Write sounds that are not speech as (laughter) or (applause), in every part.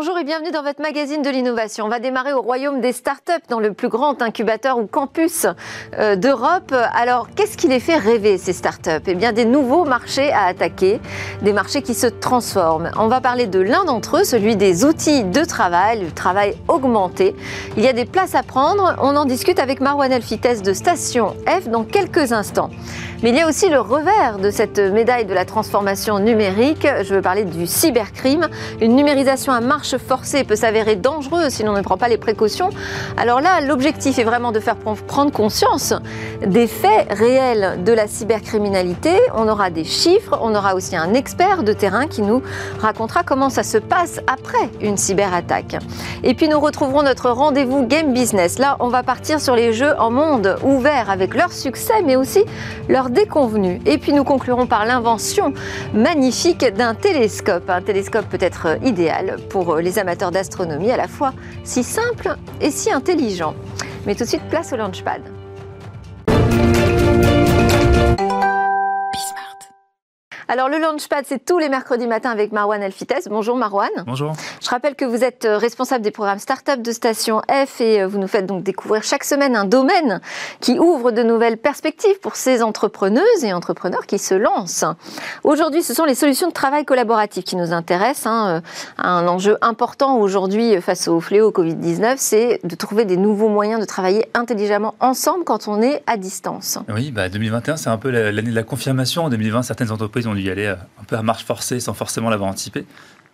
Bonjour et bienvenue dans votre magazine de l'innovation. On va démarrer au royaume des startups, dans le plus grand incubateur ou campus euh, d'Europe. Alors, qu'est-ce qui les fait rêver, ces startups? Eh bien, des nouveaux marchés à attaquer, des marchés qui se transforment. On va parler de l'un d'entre eux, celui des outils de travail, le travail augmenté. Il y a des places à prendre. On en discute avec Marwan Elfites de Station F dans quelques instants. Mais il y a aussi le revers de cette médaille de la transformation numérique. Je veux parler du cybercrime, une numérisation à marche forcée peut s'avérer dangereuse si l'on ne prend pas les précautions. Alors là, l'objectif est vraiment de faire prendre conscience des faits réels de la cybercriminalité. On aura des chiffres, on aura aussi un expert de terrain qui nous racontera comment ça se passe après une cyberattaque. Et puis nous retrouverons notre rendez-vous Game Business. Là, on va partir sur les jeux en monde ouvert avec leur succès, mais aussi leur déconvenus. Et puis nous conclurons par l'invention magnifique d'un télescope. Un télescope peut être idéal pour les amateurs d'astronomie, à la fois si simple et si intelligent. Mais tout de suite, place au Launchpad. Alors le Launchpad, c'est tous les mercredis matins avec Marwan Elfites. Bonjour Marwan. Bonjour. Je rappelle que vous êtes euh, responsable des programmes Startup de Station F et euh, vous nous faites donc découvrir chaque semaine un domaine qui ouvre de nouvelles perspectives pour ces entrepreneuses et entrepreneurs qui se lancent. Aujourd'hui, ce sont les solutions de travail collaboratif qui nous intéressent. Hein. Euh, un enjeu important aujourd'hui face au fléau Covid-19, c'est de trouver des nouveaux moyens de travailler intelligemment ensemble quand on est à distance. Oui, bah 2021, c'est un peu l'année de la confirmation. En 2020, certaines entreprises ont y aller euh, un peu à marche forcée sans forcément l'avoir anticipé.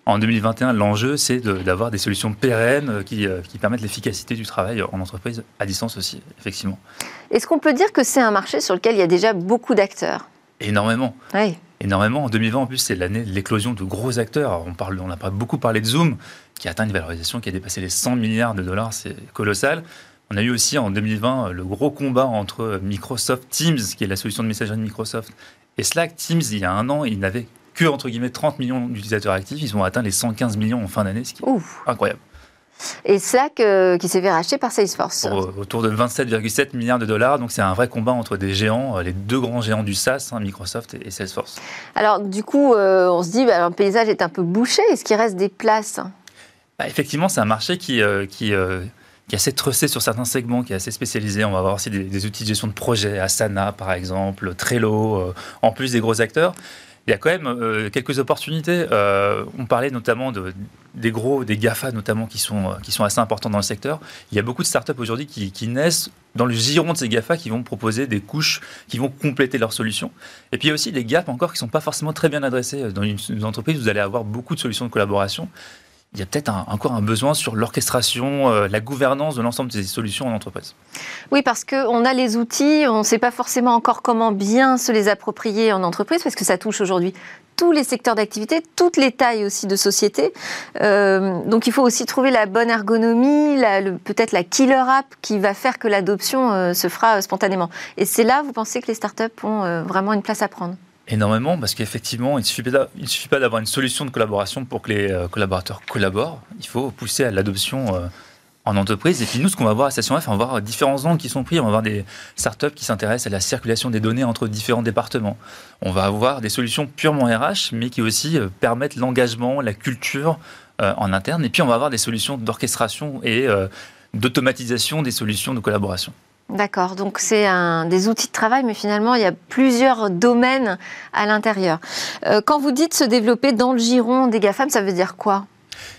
En 2021, l'enjeu, c'est d'avoir des solutions pérennes euh, qui, euh, qui permettent l'efficacité du travail en entreprise, à distance aussi, effectivement. Est-ce qu'on peut dire que c'est un marché sur lequel il y a déjà beaucoup d'acteurs? Énormément. Oui. Énormément. En 2020, en plus, c'est l'année de l'éclosion de gros acteurs. On, parle, on a beaucoup parlé de Zoom, qui a atteint une valorisation qui a dépassé les 100 milliards de dollars. C'est colossal. On a eu aussi en 2020 le gros combat entre Microsoft Teams, qui est la solution de messagerie de Microsoft, et Slack, Teams, il y a un an, ils n'avaient que entre guillemets 30 millions d'utilisateurs actifs. Ils ont atteint les 115 millions en fin d'année, ce qui est incroyable. Et Slack euh, qui s'est fait racheter par Salesforce. autour de 27,7 milliards de dollars. Donc c'est un vrai combat entre des géants, euh, les deux grands géants du SaaS, hein, Microsoft et, Salesforce. Alors du coup, euh, on se dit, bah, le paysage est un peu bouché. Est-ce qu'il reste des places? Bah, Effectivement, c'est un marché qui, qui qui est assez trussé sur certains segments, qui est assez spécialisé. On va avoir aussi des, outils de gestion de projet, Asana par exemple, Trello, euh, en plus des gros acteurs. Il y a quand même euh, quelques opportunités. Euh, on parlait notamment de, des gros, des GAFA notamment, qui sont, qui sont assez importants dans le secteur. Il y a beaucoup de startups aujourd'hui qui, naissent dans le giron de ces GAFA qui vont proposer des couches qui vont compléter leurs solutions. Et puis il y a aussi des gaps encore qui ne sont pas forcément très bien adressés. Dans une entreprise, vous allez avoir beaucoup de solutions de collaboration il y a peut-être encore un besoin sur l'orchestration, euh, la gouvernance de l'ensemble des solutions en entreprise. Oui, parce qu'on a les outils, on ne sait pas forcément encore comment bien se les approprier en entreprise, parce que ça touche aujourd'hui tous les secteurs d'activité, toutes les tailles aussi de société. Euh, donc il faut aussi trouver la bonne ergonomie, peut-être la killer app qui va faire que l'adoption euh, se fera spontanément. Et c'est là, vous pensez que les startups ont vraiment une place à prendre? Énormément, parce qu'effectivement, il ne suffit pas d'avoir une solution de collaboration pour que les euh, collaborateurs collaborent. Il faut pousser à l'adoption euh, en entreprise. Et puis nous, ce qu'on va voir à Station F, on va voir différents angles qui sont pris. On va voir des startups qui s'intéressent à la circulation des données entre différents départements. On va avoir des solutions purement RH, mais qui aussi euh, permettent l'engagement, la culture en interne. Et puis on va avoir des solutions d'orchestration et d'automatisation des solutions de collaboration. D'accord, donc c'est un, des outils de travail, mais finalement, il y a plusieurs domaines à l'intérieur. Euh, quand vous dites se développer dans le giron des GAFAM, ça veut dire quoi?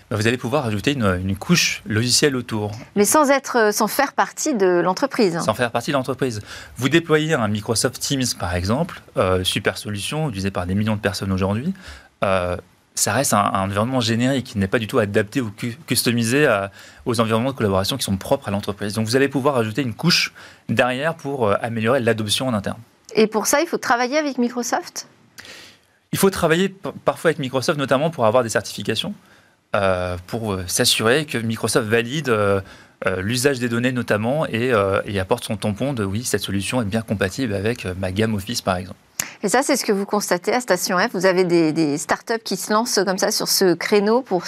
Bah, vous allez pouvoir ajouter une, couche logicielle autour. Mais sans être, sans faire partie de l'entreprise. Sans faire partie de l'entreprise. Vous déployez un Microsoft Teams, par exemple, euh, super solution, utilisée par des millions de personnes aujourd'hui. Euh, ça reste un, environnement générique, qui n'est pas du tout adapté ou customisé aux environnements de collaboration qui sont propres à l'entreprise. Donc vous allez pouvoir ajouter une couche derrière pour euh, améliorer l'adoption en interne. Et pour ça, il faut travailler avec Microsoft? Il faut travailler parfois avec Microsoft, notamment pour avoir des certifications, euh, pour euh, s'assurer que Microsoft valide l'usage des données notamment et, et, apporte son tampon de oui, cette solution est bien compatible avec ma gamme Office par exemple. Et ça, c'est ce que vous constatez à Station F. Vous avez des, des startups qui se lancent comme ça sur ce créneau pour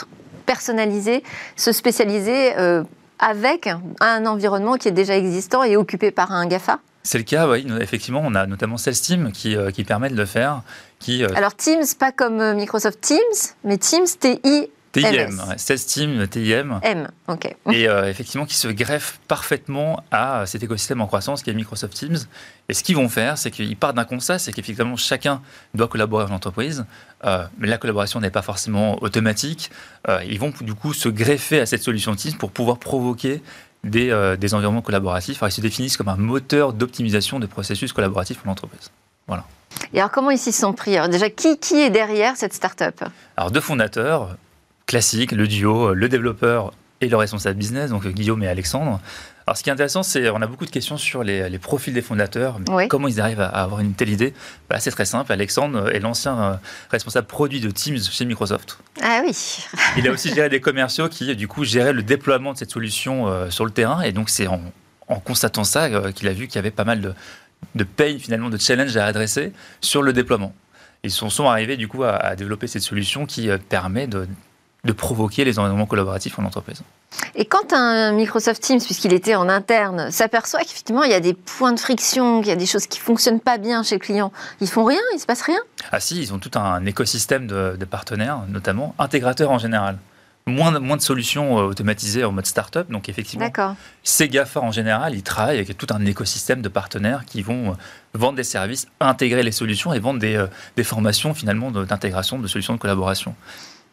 personnaliser, se spécialiser euh, avec un environnement qui est déjà existant et occupé par un GAFA c'est le cas, oui. Effectivement, on a notamment Salesteam qui, qui permet de le faire. Qui, euh, Alors Teams, pas comme euh, Microsoft Teams, mais Teams, T-I TIM, 16 teams TIM. M, ok. (laughs) Et euh, effectivement, qui se greffent parfaitement à cet écosystème en croissance qui est Microsoft Teams. Et ce qu'ils vont faire, c'est qu'ils partent d'un constat, c'est qu'effectivement, chacun doit collaborer en entreprise. Euh, mais la collaboration n'est pas forcément automatique. Euh, ils vont du coup se greffer à cette solution Teams pour pouvoir provoquer des, des environnements collaboratifs. Alors, ils se définissent comme un moteur d'optimisation de processus collaboratifs en entreprise. Voilà. Et alors, comment ils s'y sont pris? Déjà, qui, qui est derrière cette start-up? Alors, deux fondateurs, classique, le duo, le développeur et le responsable business, donc Guillaume et Alexandre. Alors, ce qui est intéressant, c'est on a beaucoup de questions sur les, profils des fondateurs. Comment ils arrivent à, avoir une telle idée? Bah, C'est très simple. Alexandre est l'ancien euh, responsable produit de Teams chez Microsoft. Ah oui. Il a aussi géré des commerciaux qui, du coup, géraient le déploiement de cette solution euh, sur le terrain. Et donc, c'est en, constatant ça euh, qu'il a vu qu'il y avait pas mal de, de pain, finalement, de challenge à adresser sur le déploiement. Ils sont, sont arrivés, du coup, à, à développer cette solution qui permet de de provoquer les environnements collaboratifs en entreprise. Et quand un Microsoft Teams, puisqu'il était en interne, s'aperçoit qu'effectivement il y a des points de friction, qu'il y a des choses qui fonctionnent pas bien chez le client, ils font rien, il se passe rien? Ah si, ils ont tout un écosystème de, partenaires, notamment intégrateurs en général. Moins, moins de solutions euh, automatisées en mode startup, donc effectivement, ces GAFA en général, ils travaillent avec tout un écosystème de partenaires qui vont euh, vendre des services, intégrer les solutions et vendre des, euh, des formations finalement d'intégration de solutions de collaboration.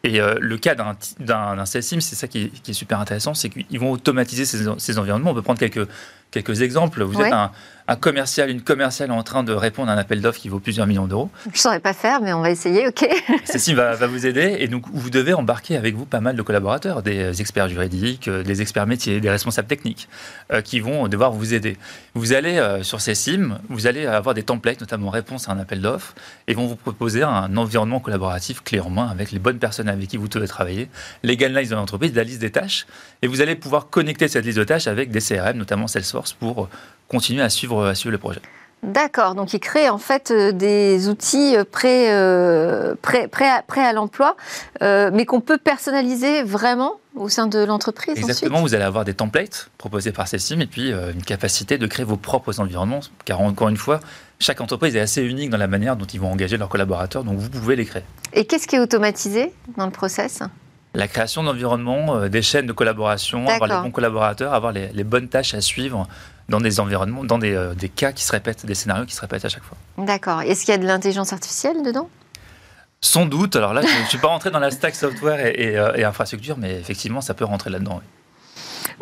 Et euh, le cas d'un, d'un, c'est ça qui est, super intéressant, c'est qu'ils vont automatiser ces, ces, environnements. On peut prendre quelques, quelques exemples. Vous êtes un, un, commercial, une commerciale en train de répondre à un appel d'offres qui vaut plusieurs millions d'euros. Je ne saurais pas faire, mais on va essayer, ok. Ceci va, va vous aider et donc vous devez embarquer avec vous pas mal de collaborateurs, des experts juridiques, euh, des experts métiers, des responsables techniques euh, qui vont devoir vous aider. Vous allez euh, sur ces sims, vous allez avoir des templates, notamment réponse à un appel d'offres, et vont vous proposer un environnement collaboratif clé en main avec les bonnes personnes avec qui vous devez travailler, les guidelines de l'entreprise, la liste des tâches, et vous allez pouvoir connecter cette liste de tâches avec des CRM, notamment Salesforce, pour continuer à suivre, à suivre le projet. D'accord, donc il crée en fait euh, des outils euh, prêts, euh, prêts, prêts, à, l'emploi, mais qu'on peut personnaliser vraiment au sein de l'entreprise Exactement, vous allez avoir des templates proposés par Cessim et puis une capacité de créer vos propres environnements, car encore une fois, chaque entreprise est assez unique dans la manière dont ils vont engager leurs collaborateurs, donc vous pouvez les créer. Et qu'est-ce qui est automatisé dans le process? La création d'environnements, des chaînes de collaboration, avoir les bons collaborateurs, avoir les, les bonnes tâches à suivre dans des environnements, dans des, euh, des, cas qui se répètent, des scénarios qui se répètent à chaque fois. D'accord. Est-ce qu'il y a de l'intelligence artificielle dedans? Sans doute. Alors là, je ne suis pas rentré dans la stack software et, euh, et, infrastructure, mais effectivement, ça peut rentrer là-dedans. Oui.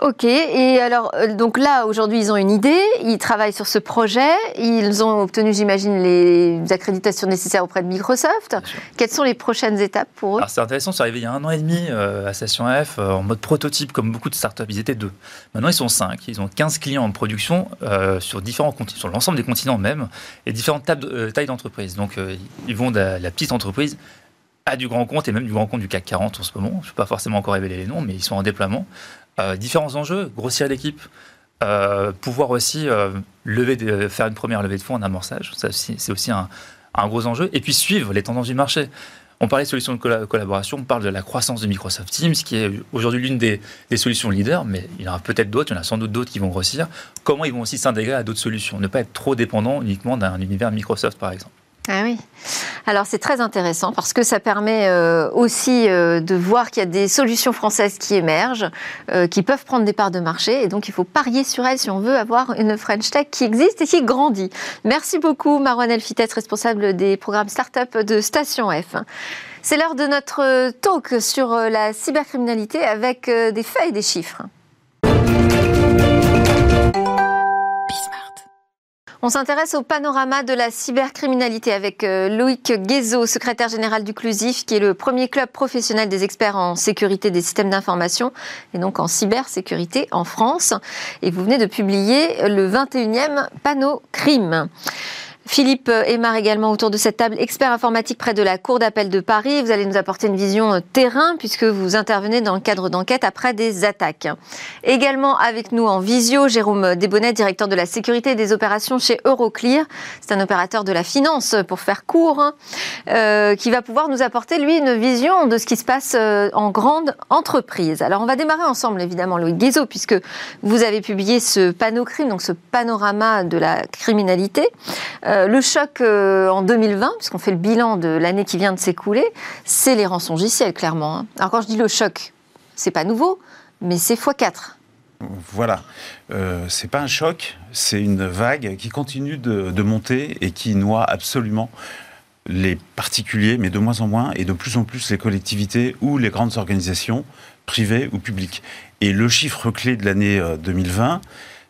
Ok, et alors, euh, donc là, aujourd'hui, ils ont une idée, ils travaillent sur ce projet, ils ont obtenu, j'imagine, les accréditations nécessaires auprès de Microsoft. Quelles sont les prochaines étapes pour eux? C'est intéressant, c'est arrivé il y a un an et demi euh, à Station F, euh, en mode prototype, comme beaucoup de startups, ils étaient deux. Maintenant, ils sont cinq, ils ont 15 clients en production sur différents continents, sur l'ensemble des continents même, et différentes tailles d'entreprise. Donc, ils vont de la petite entreprise à du grand compte et même du grand compte du CAC 40 en ce moment. Je ne peux pas forcément encore révéler les noms, mais ils sont en déploiement. Euh, différents enjeux, grossir l'équipe, euh, pouvoir aussi euh, lever faire une première levée de fonds en amorçage, c'est aussi un, gros enjeu, et puis suivre les tendances du marché. On parlait de solutions de collaboration, on parle de la croissance de Microsoft Teams, qui est aujourd'hui l'une des, des, solutions leaders, mais il y en a peut-être d'autres, il y en a sans doute d'autres qui vont grossir. Comment ils vont aussi s'intégrer à d'autres solutions, ne pas être trop dépendant uniquement d'un univers Microsoft, par exemple. Ah oui. Alors c'est très intéressant parce que ça permet euh, aussi euh, de voir qu'il y a des solutions françaises qui émergent, euh, qui peuvent prendre des parts de marché et donc il faut parier sur elles si on veut avoir une French Tech qui existe et qui grandit. Merci beaucoup Marwan Elfitet, responsable des programmes Startup de Station F. C'est l'heure de notre talk sur la cybercriminalité avec des faits et des chiffres. On s'intéresse au panorama de la cybercriminalité avec euh, Loïc Guézot, secrétaire général du CLUSIF, qui est le premier club professionnel des experts en sécurité des systèmes d'information et donc en cybersécurité en France. Et vous venez de publier le 21e panneau crime. Philippe Aymar également autour de cette table, expert informatique près de la Cour d'appel de Paris. Vous allez nous apporter une vision euh, terrain puisque vous intervenez dans le cadre d'enquête après des attaques. Également avec nous en visio, Jérôme Desbonnet, directeur de la sécurité et des opérations chez Euroclear. C'est un opérateur de la finance pour faire court, hein, euh, qui va pouvoir nous apporter lui une vision de ce qui se passe euh, en grande entreprise. Alors on va démarrer ensemble évidemment Louis Guézot puisque vous avez publié ce panneau crime, donc ce panorama de la criminalité. Le choc en 2020, puisqu'on fait le bilan de l'année qui vient de s'écouler, c'est les rançongiciels, clairement. Hein. Alors quand je dis le choc, c'est pas nouveau, mais c'est x4. Voilà. Euh, c'est pas un choc, c'est une vague qui continue de, monter et qui noie absolument les particuliers, mais de moins en moins, et de plus en plus les collectivités ou les grandes organisations, privées ou publiques. Et le chiffre clé de l'année 2020, euh,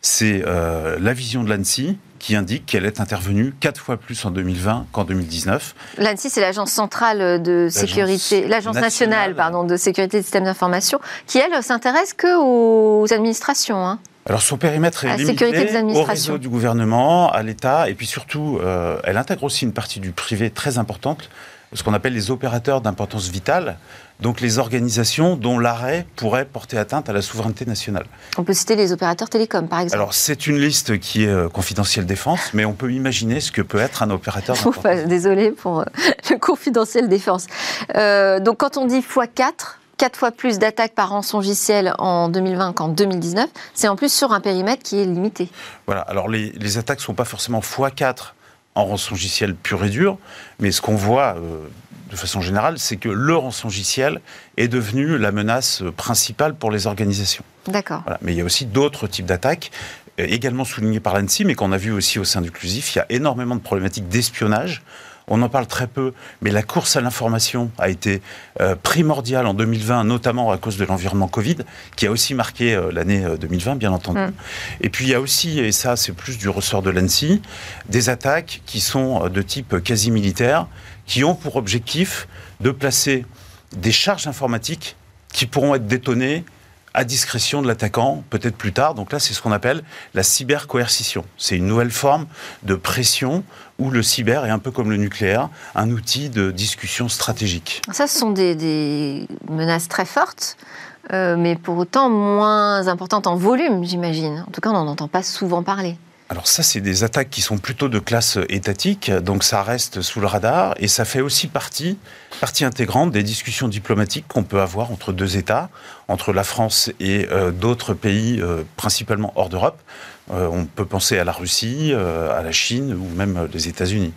c'est euh, la vision de l'ANSI, qui indique qu'elle est intervenue quatre fois plus en 2020 qu'en 2019. L'ANSI, c'est l'agence centrale de sécurité, l'agence nationale, pardon, de sécurité des systèmes d'information, qui elle s'intéresse que aux administrations. Hein. Alors son périmètre est limité au réseau du gouvernement, à l'État, et puis surtout, euh, elle intègre aussi une partie du privé très importante, ce qu'on appelle les opérateurs d'importance vitale, donc les organisations dont l'arrêt pourrait porter atteinte à la souveraineté nationale. On peut citer les opérateurs télécoms, par exemple. Alors c'est une liste qui est euh, confidentielle défense, mais on peut imaginer ce que peut être un opérateur. (laughs) Désolé pour euh, (laughs) le confidentiel défense. Euh, donc quand on dit x4, 4 fois plus d'attaques par rançongiciel en 2020 qu'en 2019, c'est en plus sur un périmètre qui est limité. Voilà, alors les, les attaques ne sont pas forcément x4 en rançongiciel pur et dur, mais ce qu'on voit euh, de façon générale, c'est que le rançongiciel est devenu la menace principale pour les organisations. D'accord. Mais il y a aussi d'autres types d'attaques, euh, également soulignées par l'ANSI, mais qu'on a vu aussi au sein du CLUSIF. Il y a énormément de problématiques d'espionnage on en parle très peu, mais la course à l'information a été euh, primordiale en 2020, notamment à cause de l'environnement Covid, qui a aussi marqué euh, l'année 2020, euh, bien entendu. Mm. Et puis il y a aussi, et ça c'est plus du ressort de l'ANSI, des attaques qui sont de type quasi militaire, qui ont pour objectif de placer des charges informatiques qui pourront être détonnées à discrétion de l'attaquant, peut-être plus tard. Donc là, c'est ce qu'on appelle la cybercoercition. C'est une nouvelle forme de pression où le cyber est un peu comme le nucléaire, un outil de discussion stratégique. Ça, ce sont des, menaces très fortes. Euh, mais pour autant moins importantes en volume, j'imagine. En tout cas, on n'en entend pas souvent parler. Alors ça, c'est des attaques qui sont plutôt de classe étatique, donc ça reste sous le radar et ça fait aussi partie, intégrante des discussions diplomatiques qu'on peut avoir entre deux États, entre la France et euh, d'autres pays, euh, principalement hors d'Europe. Euh, on peut penser à la Russie, à la Chine ou même les États-Unis.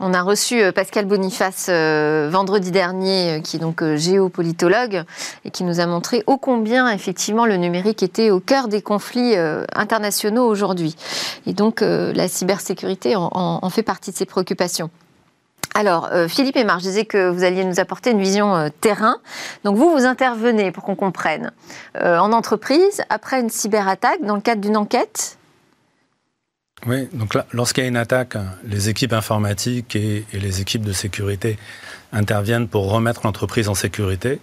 On a reçu euh, Pascal Boniface euh, vendredi dernier, euh, qui est donc géopolitologue, et qui nous a montré ô combien effectivement le numérique était au cœur des conflits internationaux aujourd'hui. Et donc la cybersécurité en, fait partie de ses préoccupations. Alors, Philippe et Marc, je disais que vous alliez nous apporter une vision terrain. Donc, vous, vous intervenez, pour qu'on comprenne, en entreprise, après une cyberattaque, dans le cadre d'une enquête oui, donc lorsqu'il y a une attaque, les équipes informatiques et, les équipes de sécurité interviennent pour remettre l'entreprise en sécurité.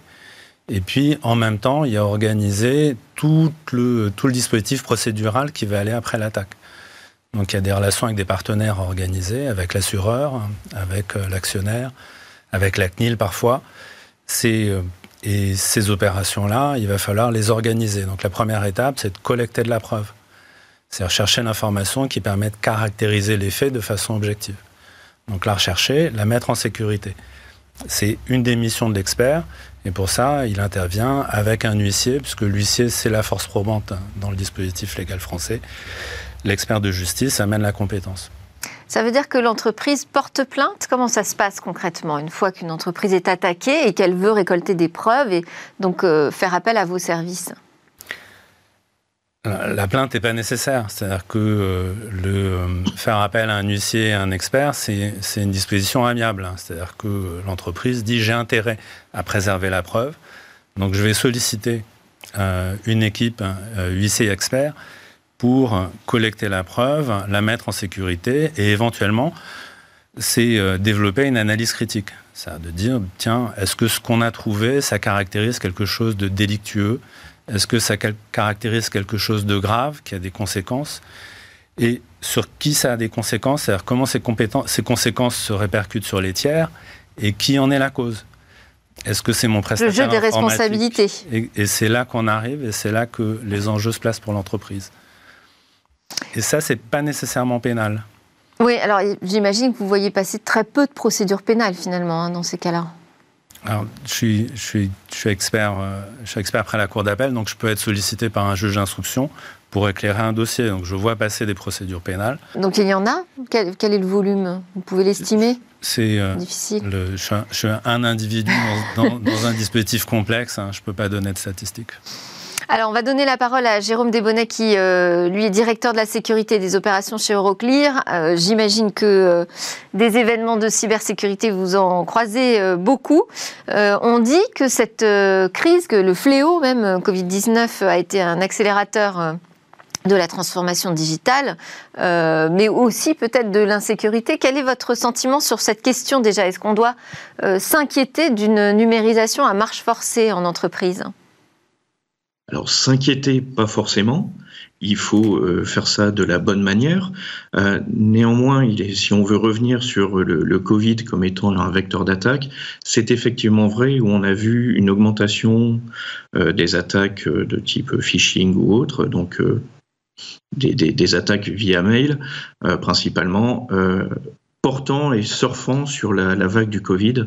Et puis, en même temps, il y a organisé tout le, tout le dispositif procédural qui va aller après l'attaque. Donc, il y a des relations avec des partenaires organisés, avec l'assureur, avec euh, l'actionnaire, avec la CNIL parfois. Euh, et ces opérations-là, il va falloir les organiser. Donc, la première étape, c'est de collecter de la preuve. C'est rechercher l'information qui permet de caractériser les faits de façon objective. Donc la rechercher, la mettre en sécurité. C'est une des missions de l'expert. Et pour ça, il intervient avec un huissier, puisque l'huissier, c'est la force probante dans le dispositif légal français. L'expert de justice amène la compétence. Ça veut dire que l'entreprise porte plainte? Comment ça se passe concrètement une fois qu'une entreprise est attaquée et qu'elle veut récolter des preuves et donc euh, faire appel à vos services? La plainte n'est pas nécessaire. C'est-à-dire que euh, euh, faire appel à un huissier, à un expert, c'est une disposition amiable. C'est-à-dire que l'entreprise dit j'ai intérêt à préserver la preuve. Donc je vais solliciter euh, une équipe huissier expert pour collecter la preuve, la mettre en sécurité et éventuellement c'est développer une analyse critique. C'est-à-dire de dire, tiens, est-ce que ce qu'on a trouvé, ça caractérise quelque chose de délictueux est-ce que ça caractérise quelque chose de grave, qui a des conséquences? Et sur qui ça a des conséquences? C'est-à-dire comment ces, ces conséquences se répercutent sur les tiers et qui en est la cause? Est-ce que c'est mon prestataire Le jeu des responsabilités. Et, c'est là qu'on arrive, et c'est là que les enjeux se placent pour l'entreprise. Et ça, c'est pas nécessairement pénal. Oui, alors j'imagine que vous voyez passer très peu de procédures pénales finalement hein, dans ces cas-là. Alors, je suis, je suis, je suis expert, euh, je suis expert après la cour d'appel, donc je peux être sollicité par un juge d'instruction pour éclairer un dossier. Donc je vois passer des procédures pénales. Donc il y en a? Quel, est le volume? Vous pouvez l'estimer? C'est euh, difficile. je, suis un, individu dans, un dispositif complexe. Hein. je ne peux pas donner de statistiques. Alors, on va donner la parole à Jérôme Desbonnets, qui, euh, lui, est directeur de la sécurité des opérations chez Euroclear. Euh, j'imagine que euh, des événements de cybersécurité, vous en croisez beaucoup. on dit que cette crise, que le fléau même, Covid-19, a été un accélérateur de la transformation digitale, mais aussi peut-être de l'insécurité. Quel est votre sentiment sur cette question déjà? Est-ce qu'on doit s'inquiéter d'une numérisation à marche forcée en entreprise? Alors s'inquiéter, pas forcément. Il faut euh, faire ça de la bonne manière. Euh, néanmoins, si on veut revenir sur le, Covid comme étant un vecteur d'attaque, c'est effectivement vrai où on a vu une augmentation euh, des attaques de type phishing ou autre, donc des, attaques via mail principalement portant et surfant sur la, vague du Covid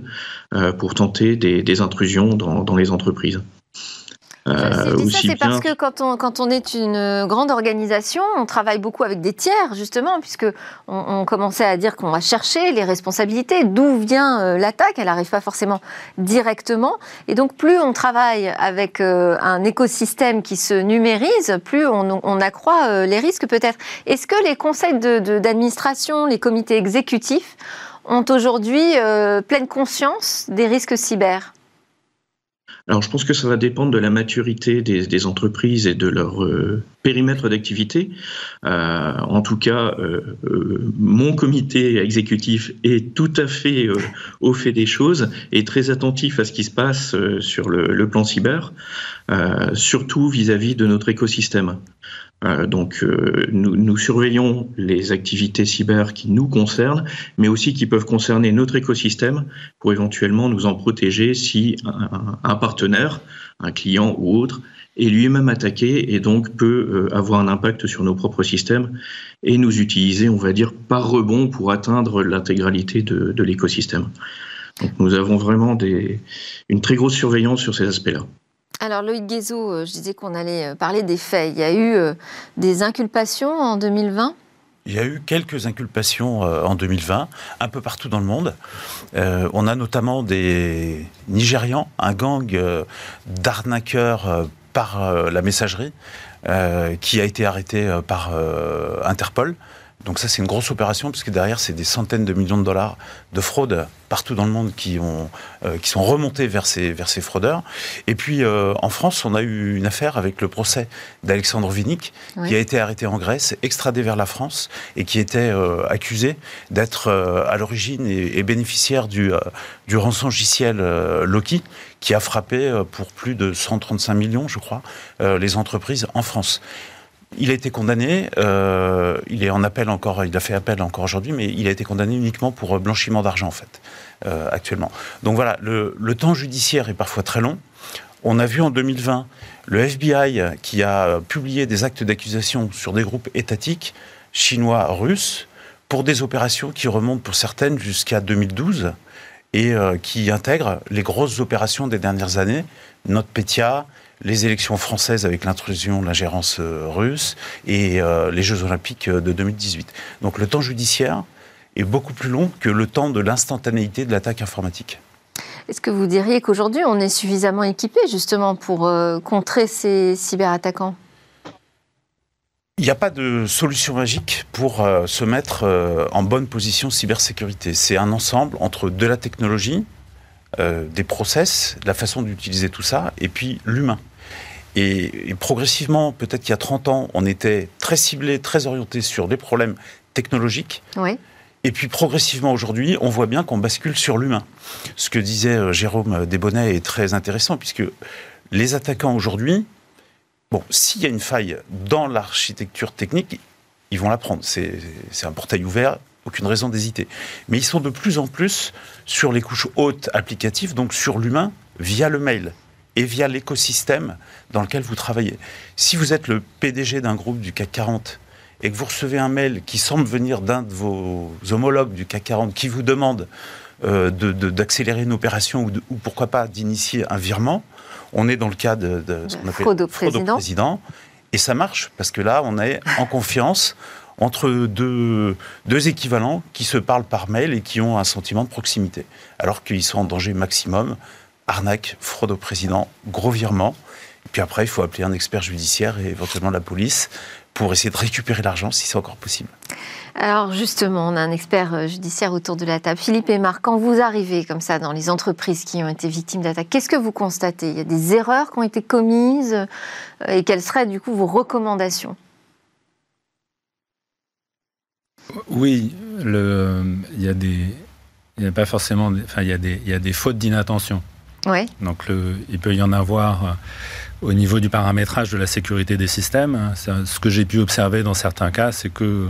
pour tenter des, intrusions dans les entreprises. Euh, c'est parce que quand on, quand on est une grande organisation, on travaille beaucoup avec des tiers, justement, puisque on, commençait à dire qu'on va chercher les responsabilités, d'où vient euh, l'attaque, elle n'arrive pas forcément directement. Et donc, plus on travaille avec euh, un écosystème qui se numérise, plus on, accroît les risques peut-être. Est-ce que les conseils d'administration, les comités exécutifs ont aujourd'hui pleine conscience des risques cyber? Alors je pense que ça va dépendre de la maturité des, entreprises et de leur euh, périmètre d'activité. Euh, en tout cas, euh, mon comité exécutif est tout à fait au fait des choses et très attentif à ce qui se passe sur le, plan cyber, surtout vis à -vis de notre écosystème. Euh, donc euh, nous, surveillons les activités cyber qui nous concernent, mais aussi qui peuvent concerner notre écosystème pour éventuellement nous en protéger si un, partenaire, un client ou autre, est lui-même attaqué et donc peut euh, avoir un impact sur nos propres systèmes et nous utiliser, on va dire, par rebond pour atteindre l'intégralité de, de l'écosystème. Donc nous avons vraiment des, une très grosse surveillance sur ces aspects-là. Alors Loïc Guézot, euh, je disais qu'on allait euh, parler des faits. Il y a eu euh, des inculpations en 2020 il y a eu quelques inculpations en 2020, un peu partout dans le monde. on a notamment des Nigérians, un gang d'arnaqueurs par la messagerie, qui a été arrêté par Interpol. Donc ça, c'est une grosse opération, puisque derrière, c'est des centaines de millions de dollars de fraude partout dans le monde qui, ont, euh, qui sont remontés vers ces, vers ces fraudeurs. Et puis, euh, en France, on a eu une affaire avec le procès d'Alexandre Vinick, qui a été arrêté en Grèce, extradé vers la France, et qui était euh, accusé d'être à l'origine et, bénéficiaire du, du rançongiciel Loki, qui a frappé pour plus de 135 millions, je crois, les entreprises en France. Il a été condamné, euh, il est en appel encore, il a fait appel encore aujourd'hui, mais il a été condamné uniquement pour euh, blanchiment d'argent en fait, euh, actuellement. Donc voilà, le, temps judiciaire est parfois très long. On a vu en 2020 le FBI qui a publié des actes d'accusation sur des groupes étatiques chinois, russes, pour des opérations qui remontent pour certaines jusqu'à 2012 et qui intègrent les grosses opérations des dernières années, NotPetya, les élections françaises avec l'intrusion de l'ingérence euh, russe et euh, les Jeux olympiques euh, de 2018. Donc le temps judiciaire est beaucoup plus long que le temps de l'instantanéité de l'attaque informatique. Est-ce que vous diriez qu'aujourd'hui on est suffisamment équipé justement pour contrer ces cyberattaquants? Il n'y a pas de solution magique pour se mettre en bonne position cybersécurité. C'est un ensemble entre de la technologie, des process, la façon d'utiliser tout ça, et puis l'humain. Et, progressivement, peut-être qu'il y a 30 ans, on était très ciblé, très orienté sur des problèmes technologiques. Et puis progressivement aujourd'hui, on voit bien qu'on bascule sur l'humain. Ce que disait euh, Jérôme Desbonnets est très intéressant, puisque les attaquants aujourd'hui, bon, s'il y a une faille dans l'architecture technique, ils vont la prendre. C'est un portail ouvert, aucune raison d'hésiter. Mais ils sont de plus en plus sur les couches hautes applicatives, donc sur l'humain, via le mail et via l'écosystème dans lequel vous travaillez. Si vous êtes le PDG d'un groupe du CAC 40 et que vous recevez un mail qui semble venir d'un de vos homologues du CAC 40 qui vous demande euh, d'accélérer une opération ou, pourquoi pas d'initier un virement, on est dans le cas de, ce qu'on appelle fraude au président. Et ça marche, parce que là, on est en confiance entre deux, deux équivalents qui se parlent par mail et qui ont un sentiment de proximité, alors qu'ils sont en danger maximum. Arnaque, fraude au président, gros virement. Et puis après, il faut appeler un expert judiciaire et éventuellement la police pour essayer de récupérer l'argent si c'est encore possible. Alors justement, on a un expert euh, judiciaire autour de la table. Philippe et Marc, quand vous arrivez comme ça dans les entreprises qui ont été victimes d'attaques, qu'est-ce que vous constatez? Il y a des erreurs qui ont été commises euh, et quelles seraient du coup vos recommandations? Oui, le, il y a des, il y a pas forcément, enfin il y a des, il y a des fautes d'inattention. Oui. Donc le, il peut y en avoir euh, au niveau du paramétrage de la sécurité des systèmes. Ce que j'ai pu observer dans certains cas, c'est que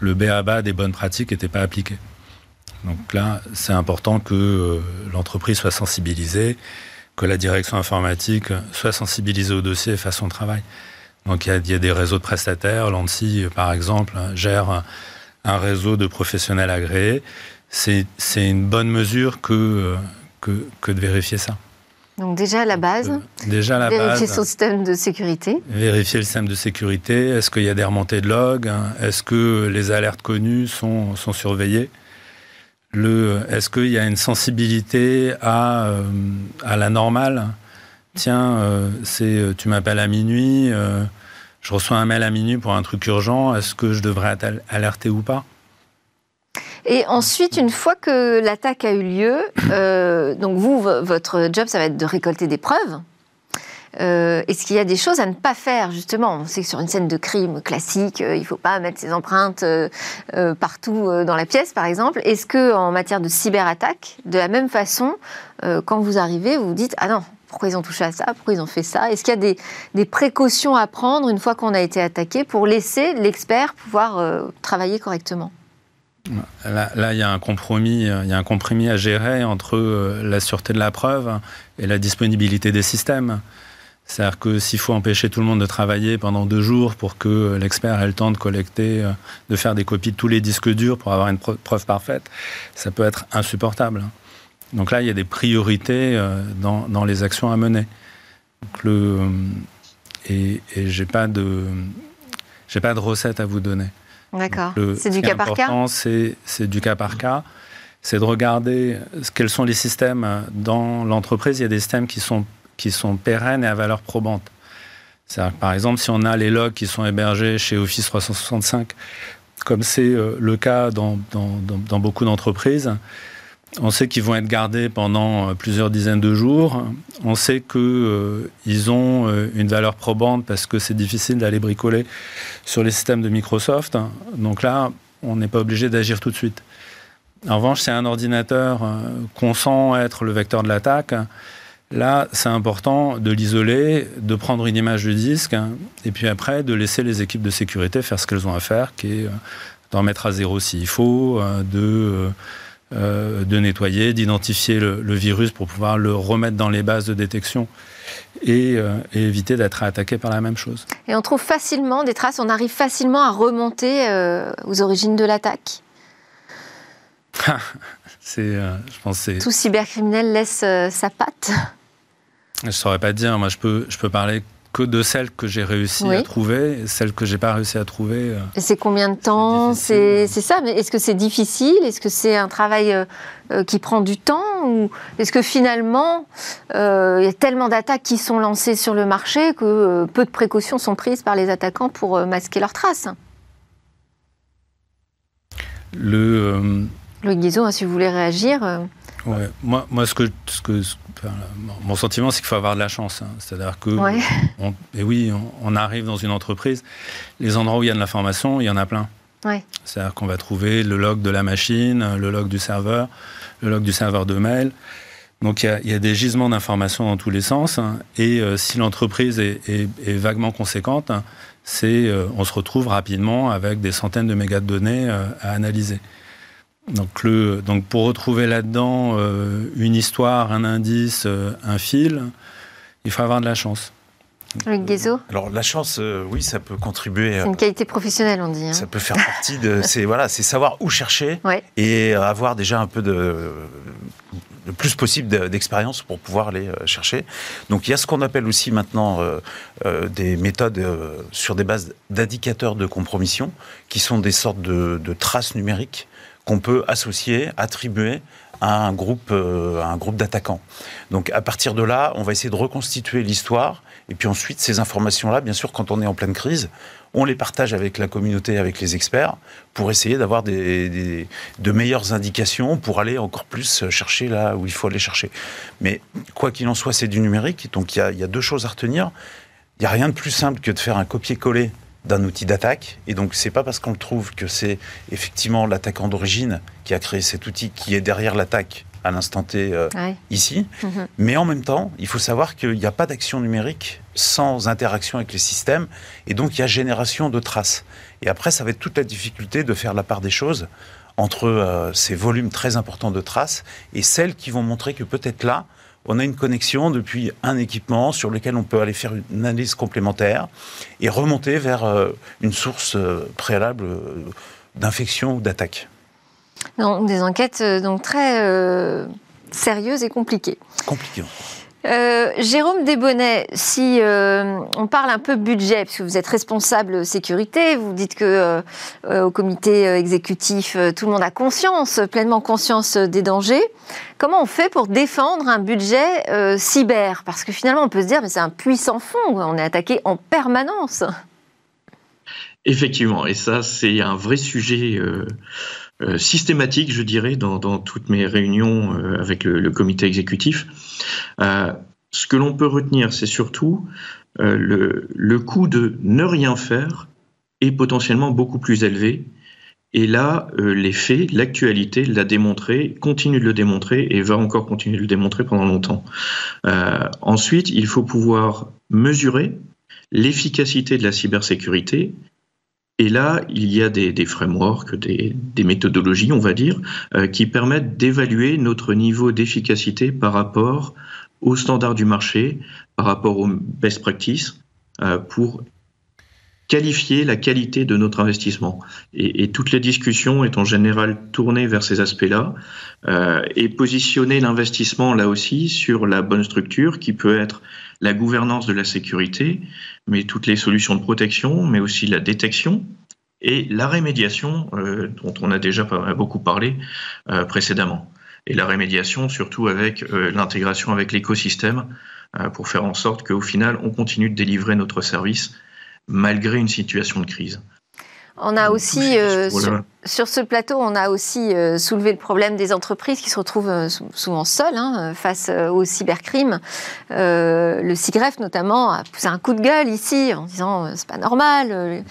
le BABA des bonnes pratiques n'était pas appliqué. Donc là, c'est important que euh, l'entreprise soit sensibilisée, que la direction informatique soit sensibilisée au dossier et fasse son travail. Donc il y y a des réseaux de prestataires. L'ANSI, par exemple, gère un réseau de professionnels agréés. C'est une bonne mesure que, que, que de vérifier ça. Donc déjà la base, déjà la vérifier base, son système de sécurité. Vérifier le système de sécurité. Est-ce qu'il y a des remontées de logs Est-ce que les alertes connues sont, sont surveillées? Est-ce qu'il y a une sensibilité à, euh, à la normale? Tiens, euh, tu m'appelles à minuit, euh, je reçois un mail à minuit pour un truc urgent, est-ce que je devrais alerté ou pas? Et ensuite, une fois que l'attaque a eu lieu, euh, donc vous, votre job, ça va être de récolter des preuves. Euh, Est-ce qu'il y a des choses à ne pas faire justement? On sait que sur une scène de crime classique, euh, il ne faut pas mettre ses empreintes partout dans la pièce, par exemple. Est-ce que en matière de cyberattaque, de la même façon, quand vous arrivez, vous vous dites ah non, pourquoi ils ont touché à ça Pourquoi ils ont fait ça Est-ce qu'il y a des, précautions à prendre une fois qu'on a été attaqué pour laisser l'expert pouvoir travailler correctement? Là, là, il y a un compromis, il y a un compromis à gérer entre la sûreté de la preuve et la disponibilité des systèmes. C'est-à-dire que s'il faut empêcher tout le monde de travailler pendant deux jours pour que l'expert ait le temps de collecter, de faire des copies de tous les disques durs pour avoir une preuve parfaite, ça peut être insupportable. Donc là, il y a des priorités dans, dans les actions à mener. Donc le, et et j'ai pas de j'ai pas de recette à vous donner. D'accord. C'est du cas par cas C'est du cas par cas. C'est de regarder quels sont les systèmes dans l'entreprise. Il y a des systèmes qui sont, qui sont pérennes et à valeur probante. Par exemple, si on a les logs qui sont hébergés chez Office 365, comme c'est le cas dans, dans, dans beaucoup d'entreprises, on sait qu'ils vont être gardés pendant plusieurs dizaines de jours. On sait qu'ils euh, ont une valeur probante parce que c'est difficile d'aller bricoler sur les systèmes de Microsoft. Donc là, on n'est pas obligé d'agir tout de suite. En revanche, c'est un ordinateur qu'on sent être le vecteur de l'attaque. Là, c'est important de l'isoler, de prendre une image du disque, et puis après, de laisser les équipes de sécurité faire ce qu'elles ont à faire, qui est d'en mettre à zéro s'il faut, de euh, de nettoyer, d'identifier le, le, virus pour pouvoir le remettre dans les bases de détection et, euh, et éviter d'être attaqué par la même chose. Et on trouve facilement des traces, on arrive facilement à remonter euh, aux origines de l'attaque? (laughs) C'est, je pense. Tout cybercriminel laisse sa patte? Je ne saurais pas dire, moi je peux, je peux parler que de celles que j'ai réussi oui. à trouver, celles que j'ai pas réussi à trouver. Euh, et c'est combien de temps C'est ça, mais est-ce que c'est difficile? Est-ce que c'est un travail euh, qui prend du temps Ou est-ce que finalement, euh, il y a tellement d'attaques qui sont lancées sur le marché que euh, peu de précautions sont prises par les attaquants pour euh, masquer leurs traces? Le. Le Guizot, hein, si vous voulez réagir. Ouais. Moi, moi, ce que, ce que enfin, mon sentiment, c'est qu'il faut avoir de la chance. Hein. C'est-à-dire que, ouais. on, et oui, on, on, arrive dans une entreprise, les endroits où il y a de l'information, il y en a plein. Ouais. C'est-à-dire qu'on va trouver le log de la machine, le log du serveur, le log du serveur de mail. Donc il y a, il y a des gisements d'informations dans tous les sens. Hein. Et euh, si l'entreprise est, est, est, vaguement conséquente, c'est, euh, on se retrouve rapidement avec des centaines de mégas de données euh, à analyser. Donc, le, donc pour retrouver là-dedans euh, une histoire, un indice, euh, un fil, il faut avoir de la chance. Alors la chance, euh, oui, ça peut contribuer. C'est une qualité professionnelle, on dit. Hein. Ça peut faire partie de. C'est voilà, c'est savoir où chercher (laughs) et avoir déjà un peu de le plus possible d'expérience pour pouvoir aller euh, chercher. Donc il y a ce qu'on appelle aussi maintenant euh, des méthodes sur des bases d'indicateurs de compromission, qui sont des sortes de, de traces numériques qu'on peut associer, attribuer à un groupe, un groupe d'attaquants. Donc à partir de là, on va essayer de reconstituer l'histoire et puis ensuite, ces informations-là, bien sûr, quand on est en pleine crise, on les partage avec la communauté, avec les experts, pour essayer d'avoir des, de meilleures indications, pour aller encore plus chercher là où il faut aller chercher. Mais quoi qu'il en soit, c'est du numérique, donc il y, y a deux choses à retenir. Il n'y a rien de plus simple que de faire un copier-coller d'un outil d'attaque. Et donc, c'est pas parce qu'on le trouve que c'est effectivement l'attaquant d'origine qui a créé cet outil qui est derrière l'attaque à l'instant T euh, ici. Mhm. Mais en même temps, il faut savoir qu'il n'y a pas d'action numérique sans interaction avec les systèmes. Et donc, il y a génération de traces. Et après, ça va être toute la difficulté de faire la part des choses entre euh, ces volumes très importants de traces et celles qui vont montrer que peut-être là, on a une connexion depuis un équipement sur lequel on peut aller faire une analyse complémentaire et remonter vers euh, une source préalable d'infection ou d'attaque des enquêtes euh, donc très euh, sérieuses et compliquées. Compliquées. Euh, Jérôme Desbonnets, si on parle un peu budget, puisque vous êtes responsable sécurité, vous dites que au comité exécutif, tout le monde a conscience, pleinement conscience des dangers. Comment on fait pour défendre un budget cyber? Parce que finalement, on peut se dire, mais c'est un puissant fond, on est attaqué en permanence. Effectivement, et ça, c'est un vrai sujet euh, systématique, je dirais, dans, toutes mes réunions euh, avec le, comité exécutif. Euh, ce que l'on peut retenir, c'est surtout le, le coût de ne rien faire est potentiellement beaucoup plus élevé. Et là, les faits, l'actualité l'a démontré, continue de le démontrer et va encore continuer de le démontrer pendant longtemps. ensuite, il faut pouvoir mesurer l'efficacité de la cybersécurité et là, il y a des, frameworks, des, méthodologies, on va dire, euh, qui permettent d'évaluer notre niveau d'efficacité par rapport aux standards du marché, par rapport aux best practices, euh, pour qualifier la qualité de notre investissement. Et, toutes les discussions est en général tournées vers ces aspects-là euh, et positionner l'investissement là aussi sur la bonne structure qui peut être la gouvernance de la sécurité, mais toutes les solutions de protection, mais aussi la détection et la rémédiation, euh, dont on a déjà beaucoup parlé euh, précédemment. Et la rémédiation, surtout avec euh, l'intégration avec l'écosystème, pour faire en sorte qu'au final, on continue de délivrer notre service malgré une situation de crise. On a aussi, euh, sur, ce plateau, on a aussi euh, soulevé le problème des entreprises qui se retrouvent euh, souvent seules hein, face au cybercrime. le CIGREF, notamment, a poussé un coup de gueule ici en disant c'est pas normal,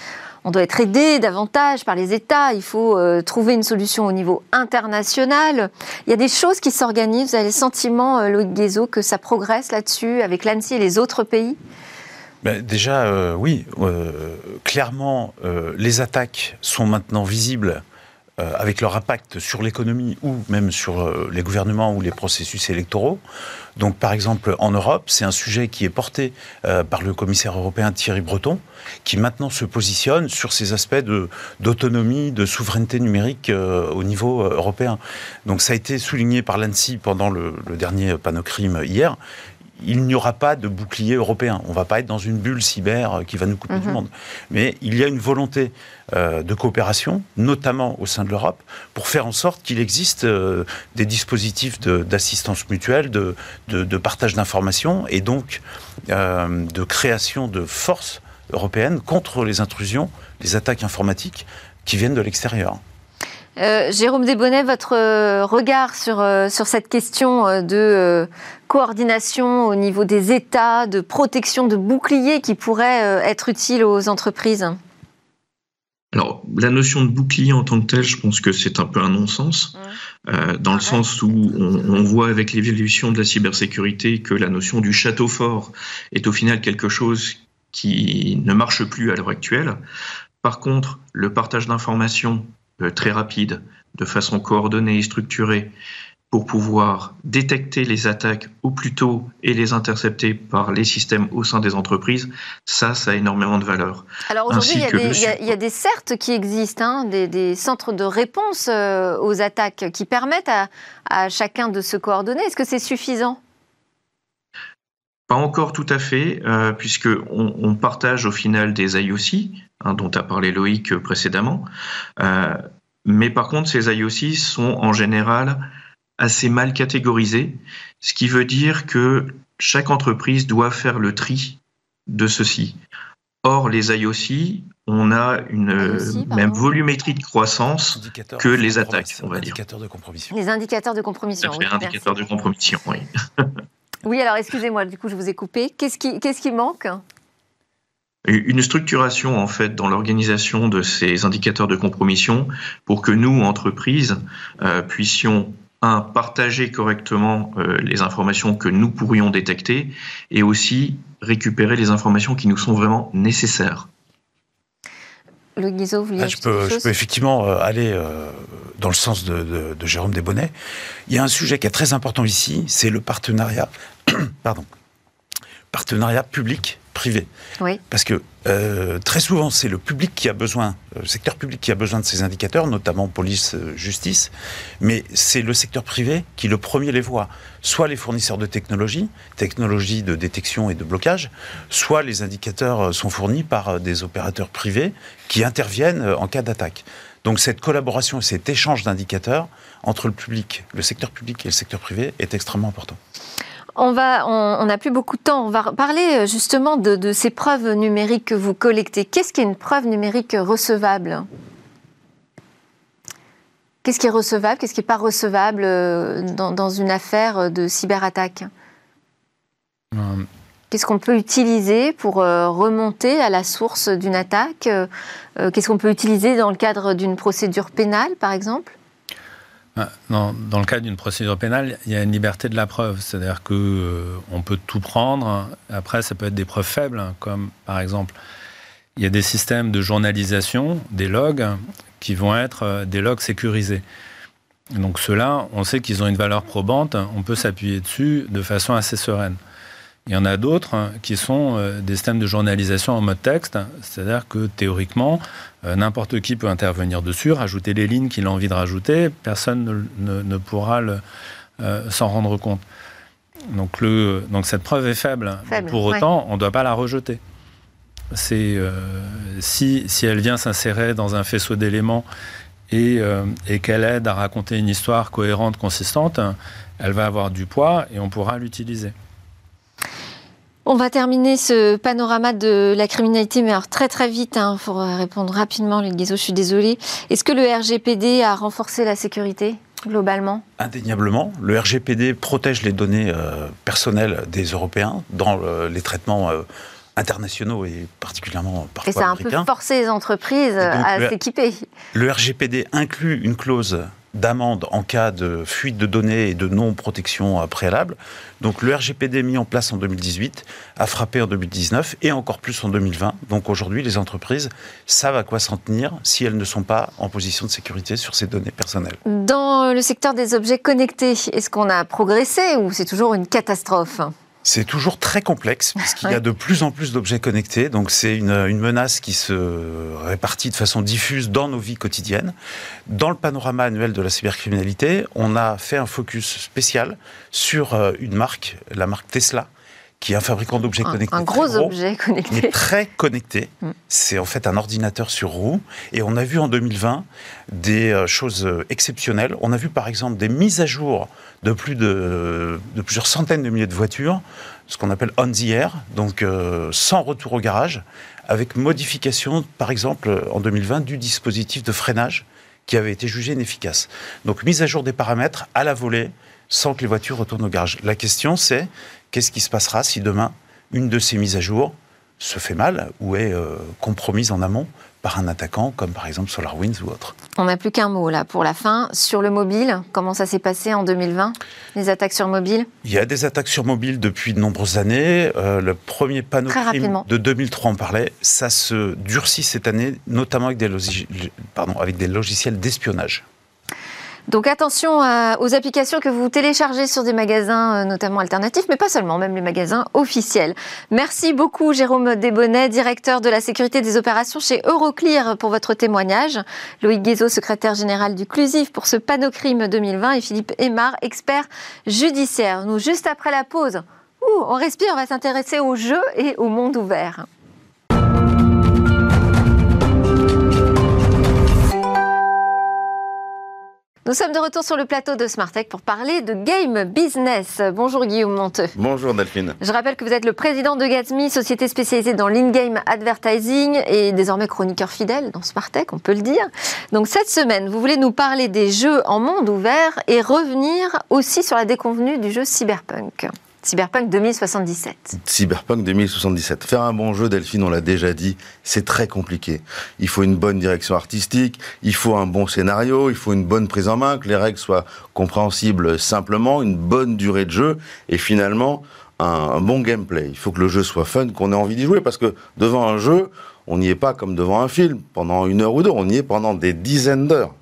on doit être aidé davantage par les États, il faut trouver une solution au niveau international. Il y a des choses qui s'organisent. Vous avez le sentiment, Loïc Guézo, que ça progresse là-dessus avec l'ANSI et les autres pays? Ben, déjà, euh, oui, euh, clairement, euh, les attaques sont maintenant visibles avec leur impact sur l'économie ou même sur les gouvernements ou les processus électoraux. Donc, par exemple, en Europe, c'est un sujet qui est porté par le commissaire européen Thierry Breton, qui maintenant se positionne sur ces aspects d'autonomie, de, souveraineté numérique au niveau européen. Donc, ça a été souligné par l'ANSI pendant le, le dernier panocrime hier il n'y aura pas de bouclier européen. On ne va pas être dans une bulle cyber qui va nous couper du mhm. monde. Mais il y a une volonté euh, de coopération, notamment au sein de l'Europe, pour faire en sorte qu'il existe euh, des dispositifs d'assistance mutuelle, de, partage d'informations et donc euh, de création de forces européennes contre les intrusions, les attaques informatiques qui viennent de l'extérieur. Euh, Jérôme Desbonnets, votre euh, regard sur, euh, sur cette question de coordination au niveau des États, de protection de boucliers qui pourrait être utile aux entreprises? Alors, la notion de bouclier en tant que tel, je pense que c'est un peu un non-sens, dans le sens où on, on voit avec l'évolution de la cybersécurité que la notion du château fort est au final quelque chose qui ne marche plus à l'heure actuelle. Par contre, le partage d'informations très rapide, de façon coordonnée et structurée, pour pouvoir détecter les attaques au plus tôt et les intercepter par les systèmes au sein des entreprises, ça, ça a énormément de valeur. Alors aujourd'hui, il, y, a des CERT qui existent, hein, des, centres de réponse euh, aux attaques qui permettent à, chacun de se coordonner. Est-ce que c'est suffisant? Pas encore tout à fait, euh, puisque on, partage au final des IOC, hein, dont a parlé Loïc précédemment. Euh, mais par contre, ces IOC sont en général assez mal catégorisés, ce qui veut dire que chaque entreprise doit faire le tri de ceci. Or, les IOC, on a une même volumétrie de croissance que les attaques, on va dire. De compromission. Les indicateurs de compromission. Les indicateurs de compromission, oui. oui, alors excusez-moi, du coup, je vous ai coupé. Qu'est-ce qui, qu'est-ce qui manque? Une structuration en fait dans l'organisation de ces indicateurs de compromission pour que nous, entreprises, euh, puissions un, partager correctement euh, les informations que nous pourrions détecter et aussi récupérer les informations qui nous sont vraiment nécessaires. Le Guizot, vous ah, je, peux, je peux effectivement euh, aller euh, dans le sens de, de Jérôme Desbonnets. Il y a un sujet qui est très important ici, c'est le partenariat, (coughs) pardon, partenariat public privé. Oui. Parce que euh, très souvent, c'est le public qui a besoin, euh, le secteur public qui a besoin de ces indicateurs, notamment police, euh, justice, mais c'est le secteur privé qui le premier les voit. Soit les fournisseurs de technologies, technologies de détection et de blocage, soit les indicateurs sont fournis par des opérateurs privés qui interviennent en cas d'attaque. Donc cette collaboration et cet échange d'indicateurs entre le public, le secteur public et le secteur privé est extrêmement important. On va, on n'a plus beaucoup de temps. On va parler euh, justement de, ces preuves numériques que vous collectez. Qu'est-ce qui est une preuve numérique recevable? Qu'est-ce qui est recevable? Qu'est-ce qui n'est pas recevable euh, dans, une affaire de cyberattaque? Euh. Qu'est-ce qu'on peut utiliser pour remonter à la source d'une attaque? Qu'est-ce qu'on peut utiliser dans le cadre d'une procédure pénale, par exemple? Dans, dans, le cadre d'une procédure pénale, il y a une liberté de la preuve, c'est-à-dire que euh, on peut tout prendre. Après, ça peut être des preuves faibles, hein, comme par exemple, il y a des systèmes de journalisation des logs qui vont être euh, des logs sécurisés. Donc ceux-là, on sait qu'ils ont une valeur probante, on peut s'appuyer dessus de façon assez sereine. Il y en a d'autres hein, qui sont euh, des systèmes de journalisation en mode texte, c'est-à-dire que théoriquement, euh, n'importe qui peut intervenir dessus, rajouter les lignes qu'il a envie de rajouter, personne ne, pourra euh, s'en rendre compte. Donc, le, donc cette preuve est faible. Pour autant, on ne doit pas la rejeter. C'est si, si elle vient s'insérer dans un faisceau d'éléments et, et qu'elle aide à raconter une histoire cohérente, consistante, elle va avoir du poids et on pourra l'utiliser. On va terminer ce panorama de la criminalité, mais alors très très vite, il hein, faut répondre rapidement, les Guizot, je suis désolée. Est-ce que le RGPD a renforcé la sécurité globalement? Indéniablement. Le RGPD protège les données euh, personnelles des Européens dans les traitements euh, internationaux et particulièrement parfois Et ça a un peu forcé les entreprises à s'équiper. Le RGPD inclut une clause d'amende en cas de fuite de données et de non-protection préalable. Donc le RGPD mis en place en 2018 a frappé en 2019 et encore plus en 2020. Donc aujourd'hui, les entreprises savent à quoi s'en tenir si elles ne sont pas en position de sécurité sur ces données personnelles. Dans le secteur des objets connectés, est-ce qu'on a progressé ou c'est toujours une catastrophe? C'est toujours très complexe puisqu'il y a de plus en plus d'objets connectés. Donc c'est une, menace qui se répartit de façon diffuse dans nos vies quotidiennes. Dans le panorama annuel de la cybercriminalité, on a fait un focus spécial sur euh, une marque, la marque Tesla, qui est un fabricant d'objets connectés. Un gros, objet connecté. Mais (laughs) très connecté. Mm. C'est en fait un ordinateur sur roue. Et on a vu en 2020 des euh, choses euh, exceptionnelles. On a vu par exemple des mises à jour de, plus de, de plusieurs centaines de milliers de voitures, ce qu'on appelle on the air, donc euh, sans retour au garage, avec modification par exemple en 2020 du dispositif de freinage qui avait été jugé inefficace. Donc mise à jour des paramètres à la volée sans que les voitures retournent au garage. La question c'est qu'est-ce qui se passera si demain une de ces mises à jour se fait mal ou est euh, compromise en amont par un attaquant comme par exemple SolarWinds ou autre? On n'a plus qu'un mot là pour la fin. Sur le mobile, comment ça s'est passé en 2020 Les attaques sur mobile? Il y a des attaques sur mobile depuis de nombreuses années. Euh, le premier panneau de 2003 en parlait. Ça se durcit cette année, notamment avec des, pardon, avec des logiciels d'espionnage. Donc attention aux applications que vous téléchargez sur des magasins, euh, notamment alternatifs, mais pas seulement, même les magasins officiels. Merci beaucoup Jérôme Desbonnets, directeur de la sécurité des opérations chez Euroclear pour votre témoignage. Loïc Guézot, secrétaire général du CLUSIF pour ce Panocrime 2020 et Philippe Aymar, expert judiciaire. Nous, juste après la pause, on respire, on va s'intéresser au jeu et au monde ouvert. Nous sommes de retour sur le plateau de Smartech pour parler de game business. Bonjour Guillaume Monteux. Bonjour Delphine. Je rappelle que vous êtes le président de Gatsby, société spécialisée dans l'in-game advertising et désormais chroniqueur fidèle dans Smartech, on peut le dire. Donc cette semaine, vous voulez nous parler des jeux en monde ouvert et revenir aussi sur la déconvenue du jeu Cyberpunk. Cyberpunk 2077. Cyberpunk 2077. Faire un bon jeu, Delphine, on l'a déjà dit, c'est très compliqué. Il faut une bonne direction artistique, il faut un bon scénario, il faut une bonne prise en main, que les règles soient compréhensibles simplement, une bonne durée de jeu et finalement un, bon gameplay. Il faut que le jeu soit fun, qu'on ait envie d'y jouer parce que devant un jeu, on n'y est pas comme devant un film pendant une heure ou deux, on y est pendant des dizaines d'heures.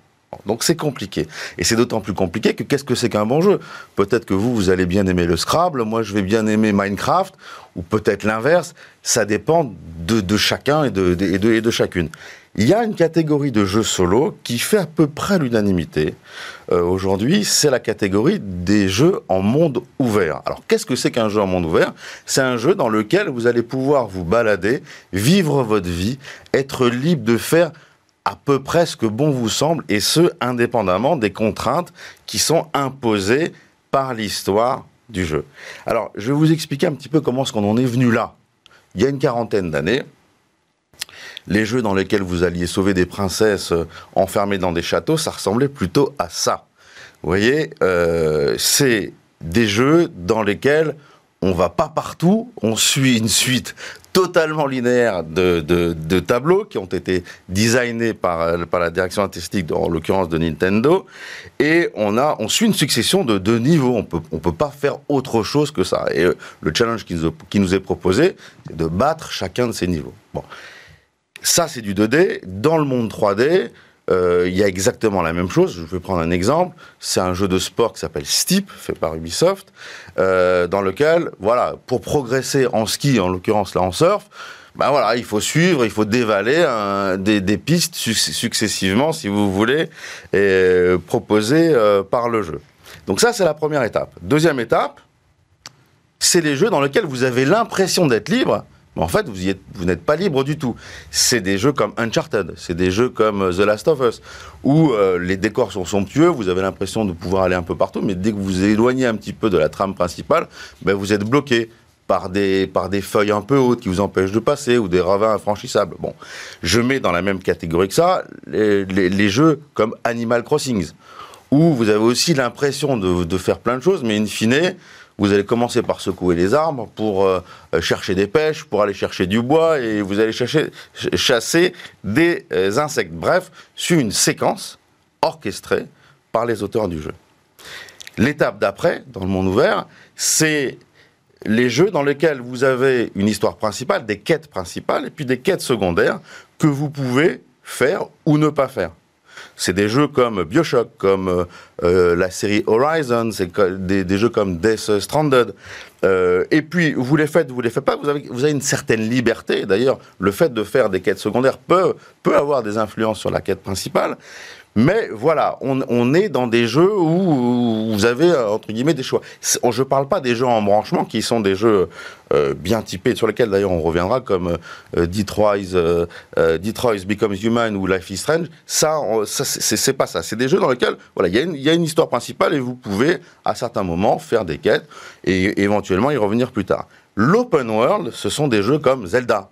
Donc c'est compliqué. Et c'est d'autant plus compliqué que qu'est-ce que c'est qu'un bon jeu? Peut-être que vous, vous allez bien aimer le Scrabble, moi je vais bien aimer Minecraft, ou peut-être l'inverse. Ça dépend de, chacun et de, chacune. Il y a une catégorie de jeux solo qui fait à peu près l'unanimité. Euh, aujourd'hui, c'est la catégorie des jeux en monde ouvert. Alors, qu'est-ce que c'est qu'un jeu en monde ouvert? C'est un jeu dans lequel vous allez pouvoir vous balader, vivre votre vie, être libre de faire à peu près ce que bon vous semble, et ce, indépendamment des contraintes qui sont imposées par l'histoire du jeu. Alors, je vais vous expliquer un petit peu comment est-ce qu'on en est venu là. Il y a une quarantaine d'années, les jeux dans lesquels vous alliez sauver des princesses euh, enfermées dans des châteaux, ça ressemblait plutôt à ça. Vous voyez, euh, c'est des jeux dans lesquels on va pas partout, on suit une suite totalement linéaire de, tableaux qui ont été designés par, par la direction artistique, en l'occurrence de Nintendo, et on, a, on suit une succession de, de niveaux. On peut, ne on peut pas faire autre chose que ça. Et euh, le challenge qui nous, qui nous est proposé, c'est de battre chacun de ces niveaux. Bon. Ça, c'est du 2D. Dans le monde 3D, euh, il y a exactement la même chose. Je vais prendre un exemple. C'est un jeu de sport qui s'appelle Steep, fait par Ubisoft, euh, dans lequel, voilà, pour progresser en ski, en l'occurrence là en surf, ben voilà, il faut suivre, il faut dévaler des, pistes successivement, si vous voulez, et, euh, proposées par le jeu. Donc ça, c'est la première étape. Deuxième étape, c'est les jeux dans lesquels vous avez l'impression d'être libre, en fait, vous, n'êtes pas libre du tout. C'est des jeux comme Uncharted, c'est des jeux comme euh, The Last of Us, où euh, les décors sont somptueux, vous avez l'impression de pouvoir aller un peu partout, mais dès que vous vous éloignez un petit peu de la trame principale, ben, vous êtes bloqué par des, feuilles un peu hautes qui vous empêchent de passer, ou des ravins infranchissables. Bon, je mets dans la même catégorie que ça les, jeux comme Animal Crossing, où vous avez aussi l'impression de faire plein de choses, mais in fine, vous allez commencer par secouer les arbres pour euh, chercher des pêches, pour aller chercher du bois, et vous allez chercher, chasser des euh, insectes. Bref, sur une séquence orchestrée par les auteurs du jeu. L'étape d'après, dans le monde ouvert, c'est les jeux dans lesquels vous avez une histoire principale, des quêtes principales, et puis des quêtes secondaires que vous pouvez faire ou ne pas faire. C'est des jeux comme Bioshock, comme euh, euh, la série Horizon, c'est des, jeux comme Death Stranded. Euh, et puis, vous les faites, vous les faites pas, vous avez, une certaine liberté. D'ailleurs, le fait de faire des quêtes secondaires peut, peut avoir des influences sur la quête principale. Mais voilà, on, est dans des jeux où vous avez, entre guillemets, des choix. Je ne parle pas des jeux en branchement, qui sont des jeux bien typés, sur lesquels d'ailleurs on reviendra, comme euh, Detroit, Detroit Becomes Human ou Life is Strange. Ça, ça c'est pas ça. C'est des jeux dans lesquels voilà, il y, a une histoire principale et vous pouvez, à certains moments, faire des quêtes et éventuellement y revenir plus tard. L'open world, ce sont des jeux comme Zelda,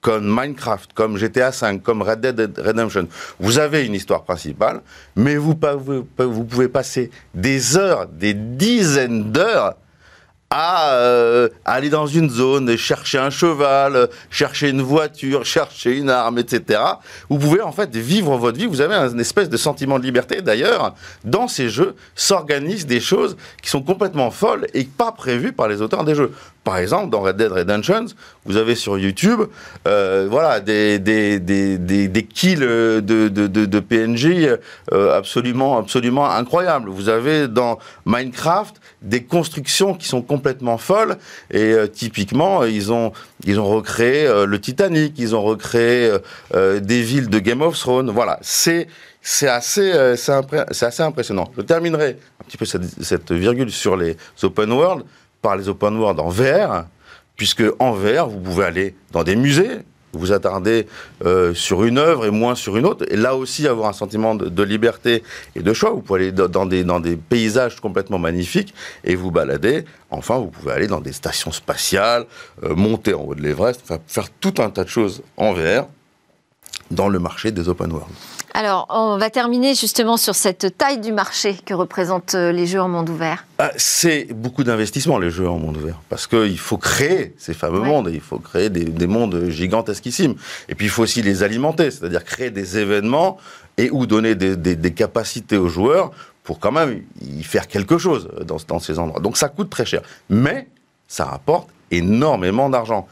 comme Minecraft, comme GTA V, comme Red Dead Redemption. Vous avez une histoire principale, mais vous pouvez passer des heures, des dizaines d'heures à euh, aller dans une zone, chercher un cheval, chercher une voiture, chercher une arme, etc. Vous pouvez en fait vivre votre vie. Vous avez un espèce de sentiment de liberté. D'ailleurs, dans ces jeux s'organisent des choses qui sont complètement folles et pas prévues par les auteurs des jeux. Par exemple, dans Red Dead Redemption, vous avez sur YouTube, euh, voilà, des, des, des, des, kills de, de, de, PNJ euh, absolument, absolument incroyables. Vous avez dans Minecraft des constructions qui sont complètement folles et euh, typiquement, ils ont, ils ont recréé le Titanic, ils ont recréé des villes de Game of Thrones. Voilà, c'est c'est assez, assez impressionnant. Je terminerai un petit peu cette, cette virgule sur les open world par les open world en VR, puisque en VR, vous pouvez aller dans des musées, vous attarder euh, sur une œuvre et moins sur une autre, et là aussi avoir un sentiment de, liberté et de choix. Vous pouvez aller dans des, dans des paysages complètement magnifiques et vous balader. Enfin, vous pouvez aller dans des stations spatiales, euh, monter en haut de l'Everest, faire tout un tas de choses en VR dans le marché des open world. Alors, on va terminer justement sur cette taille du marché que représentent euh, les jeux en monde ouvert. Ah, c'est beaucoup d'investissement, les jeux en monde ouvert. Parce qu'il faut créer ces fameux mondes, et il faut créer des, mondes gigantesquissimes. Et puis, il faut aussi les alimenter, c'est-à-dire créer des événements et ou donner des, capacités aux joueurs pour quand même y faire quelque chose dans, dans ces endroits. Donc, ça coûte très cher. Mais ça rapporte énormément d'argent.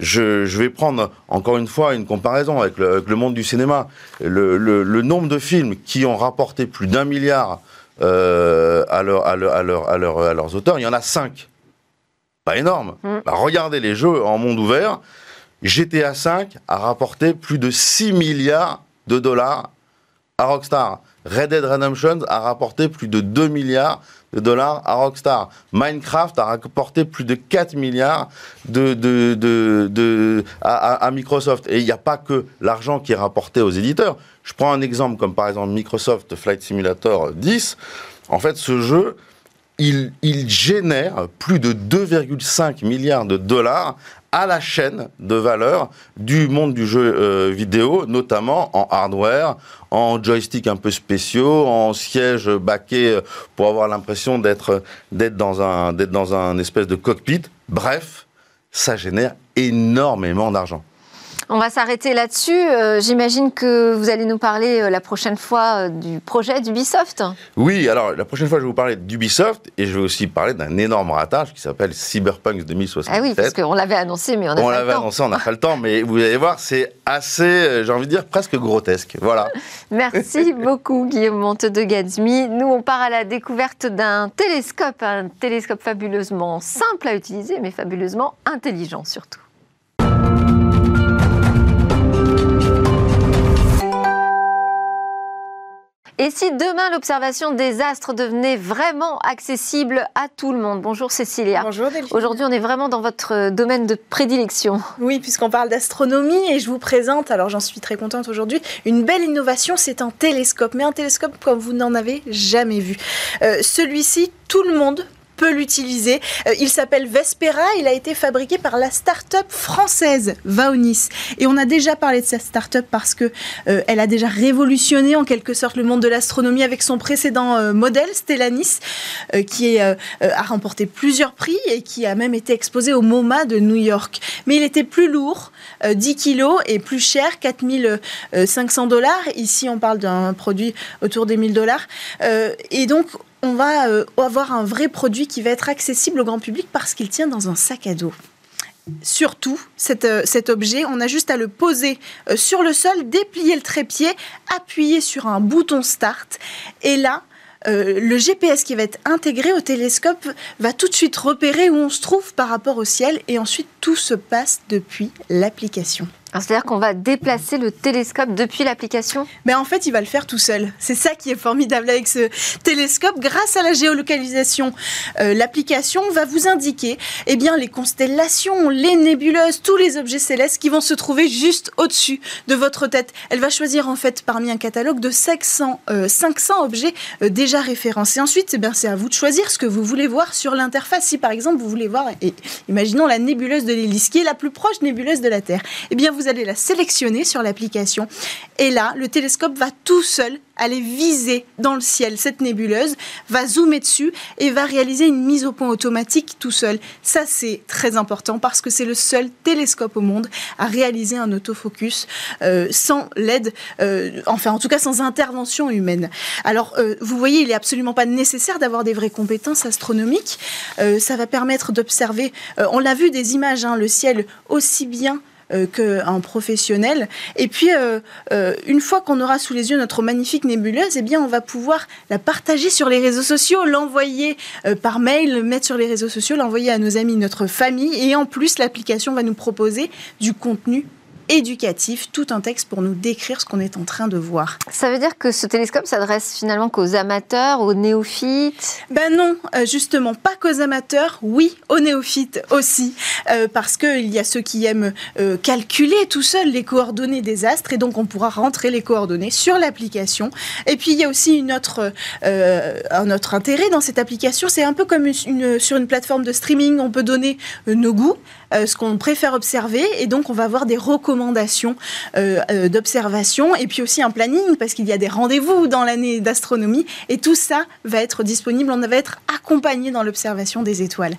Je, vais prendre encore une fois une comparaison avec le, monde du cinéma. Le, nombre de films qui ont rapporté plus d'un milliard euh, à, leurs auteurs, il y en a cinq. Pas énorme. Mm. Bah, regardez les jeux en monde ouvert. GTA V a rapporté plus de 6 milliards de dollars à Rockstar. Red Dead Redemption a rapporté plus de 2 milliards de dollars à Rockstar. Minecraft a rapporté plus de 4 milliards de, de, de, à, Microsoft. Et il n'y a pas que l'argent qui est rapporté aux éditeurs. Je prends un exemple comme par exemple Microsoft Flight Simulator 10. En fait, ce jeu, il, il génère plus de 2,5 milliards de dollars à la chaîne de valeur du monde du jeu euh, vidéo, notamment en hardware, en joystick un peu spéciaux, en siège baqué euh, pour avoir l'impression d'être dans d'être dans un espèce de cockpit. Bref, ça génère énormément d'argent. On va s'arrêter là-dessus. Euh, j'imagine que vous allez nous parler euh, la prochaine fois euh, du projet d'Ubisoft. Oui, alors la prochaine fois, je vais vous parler d'Ubisoft et je vais aussi parler d'un énorme ratage qui s'appelle Cyberpunk 2077. Ah oui, parce qu'on l'avait annoncé, mais on n'a pas le temps. On l'avait annoncé, on n'a pas le temps, mais vous allez voir, c'est assez, j'ai envie de dire, presque grotesque. Voilà. (laughs) Merci beaucoup, Guillaume Monte de Gadsmi. Nous, on part à la découverte d'un télescope, un télescope fabuleusement simple à utiliser, mais fabuleusement intelligent surtout. Et si demain l'observation des astres devenait vraiment accessible à tout le monde? Bonjour Cécilia. Bonjour Delphine. Aujourd'hui, on est vraiment dans votre domaine de prédilection. Oui, puisqu'on parle d'astronomie et je vous présente, alors j'en suis très contente aujourd'hui, une belle innovation, c'est un télescope, mais un télescope comme vous n'en avez jamais vu. Euh, celui-ci, tout le monde peut l'utiliser. Euh, il s'appelle Vespera, il a été fabriqué par la start-up française Vaonis. Et on a déjà parlé de cette start-up parce que euh, elle a déjà révolutionné en quelque sorte le monde de l'astronomie avec son précédent euh, modèle Stellanis qui a remporté plusieurs prix et qui a même été exposé au MoMA de New York. Mais il était plus lourd, 10 kilos et plus cher, 4500 dollars. Ici, on parle d'un produit autour des 1000 dollars. et donc, on va euh, avoir un vrai produit qui va être accessible au grand public parce qu'il tient dans un sac à dos. Surtout, euh, cet objet, on a juste à le poser euh, sur le sol, déplier le trépied, appuyer sur un bouton start, et là, le GPS qui va être intégré au télescope va tout de suite repérer où on se trouve par rapport au ciel, et ensuite tout se passe depuis l'application. C'est-à-dire qu'on va déplacer le télescope depuis l'application Mais en fait, il va le faire tout seul. C'est ça qui est formidable avec ce télescope. Grâce à la géolocalisation, euh, l'application va vous indiquer eh bien, les constellations, les nébuleuses, tous les objets célestes qui vont se trouver juste au-dessus de votre tête. Elle va choisir en fait parmi un catalogue de 500, 500 euh, objets euh, déjà référencés. Ensuite, eh c'est à vous de choisir ce que vous voulez voir sur l'interface. Si par exemple vous voulez voir, imaginons la nébuleuse de l'hélice, qui est la plus proche nébuleuse de la Terre, eh bien vous vous allez la sélectionner sur l'application. Et là, le télescope va tout seul aller viser dans le ciel cette nébuleuse, va zoomer dessus et va réaliser une mise au point automatique tout seul. Ça, c'est très important parce que c'est le seul télescope au monde à réaliser un autofocus euh, sans l'aide, euh, enfin en tout cas sans intervention humaine. Alors, euh, vous voyez, il n'est absolument pas nécessaire d'avoir des vraies compétences astronomiques. ça va permettre d'observer, on l'a vu des images, hein, le ciel aussi bien qu'un professionnel. Et puis, euh, euh, une fois qu'on aura sous les yeux notre magnifique nébuleuse, eh bien, on va pouvoir la partager sur les réseaux sociaux, l'envoyer par mail, le mettre sur les réseaux sociaux, l'envoyer à nos amis, notre famille. Et en plus, l'application va nous proposer du contenu éducatif, tout un texte pour nous décrire ce qu'on est en train de voir. Ça veut dire que ce télescope s'adresse finalement qu'aux amateurs, aux néophytes? Ben non, euh, justement, pas qu'aux amateurs, oui, aux néophytes aussi, euh, parce qu'il y a ceux qui aiment euh, calculer tout seul les coordonnées des astres, et donc on pourra rentrer les coordonnées sur l'application. Et puis il y a aussi une autre, un autre intérêt dans cette application, c'est un peu comme une, sur une plateforme de streaming, on peut donner nos goûts, ce qu'on préfère observer, et donc on va avoir des recommandations recommandations euh, euh, d'observation et puis aussi un planning parce qu'il y a des rendez-vous dans l'année d'astronomie et tout ça va être disponible, on va être accompagné dans l'observation des étoiles.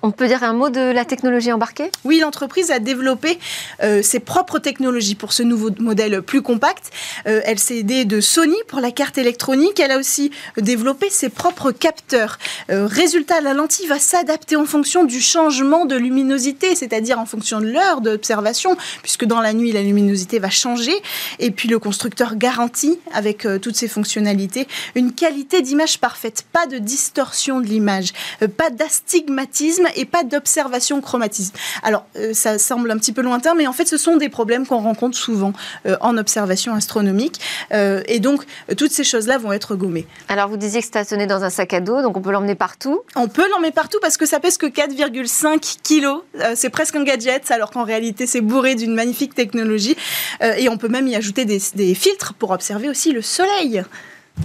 On peut dire un mot de la technologie embarquée? Oui, l'entreprise a développé euh, ses propres technologies pour ce nouveau modèle plus compact. Euh, elle s'est aidée de Sony pour la carte électronique. Elle a aussi développé ses propres capteurs. Euh, résultat, la lentille va s'adapter en fonction du changement de luminosité, c'est-à-dire en fonction de l'heure d'observation, puisque dans la nuit, la luminosité va changer. Et puis le constructeur garantit, avec toutes ses fonctionnalités, une qualité d'image parfaite. Pas de distorsion de l'image, pas d'astigmatisme et pas d'observation chromatisme. Alors, euh, ça semble un petit peu lointain, mais en fait, ce sont des problèmes qu'on rencontre souvent euh, en observation astronomique. Euh, et donc, toutes ces choses-là vont être gommées. Alors, vous disiez que stationné dans un sac à dos, donc on peut l'emmener partout On peut l'emmener partout parce que ça pèse que 4,5 kilos. c'est presque un gadget, alors qu'en réalité, c'est bourré d'une magnifique technologie. et on peut même y ajouter des, des filtres pour observer aussi le soleil.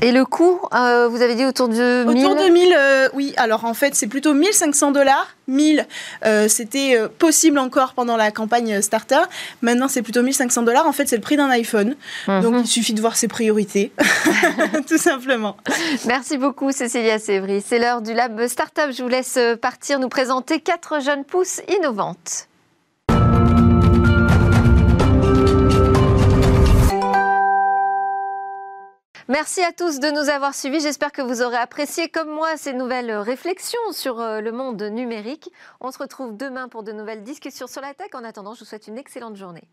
Et le coût, euh, vous avez dit autour de 1000 Autour de 1000, euh, oui. Alors en fait, c'est plutôt 1500 dollars. 1000, euh, c'était possible encore pendant la campagne Starter. Maintenant, c'est plutôt 1500 dollars. En fait, c'est le prix d'un iPhone. Mhm. Donc il suffit de voir ses priorités, (laughs) (laughs) tout simplement. Merci beaucoup, Cécilia Sévry. C'est l'heure du Lab Startup. Je vous laisse partir nous présenter quatre jeunes pousses innovantes. Merci à tous de nous avoir suivis. J'espère que vous aurez apprécié, comme moi, ces nouvelles réflexions sur euh, le monde numérique. On se retrouve demain pour de nouvelles discussions sur la tech. En attendant, je vous souhaite une excellente journée.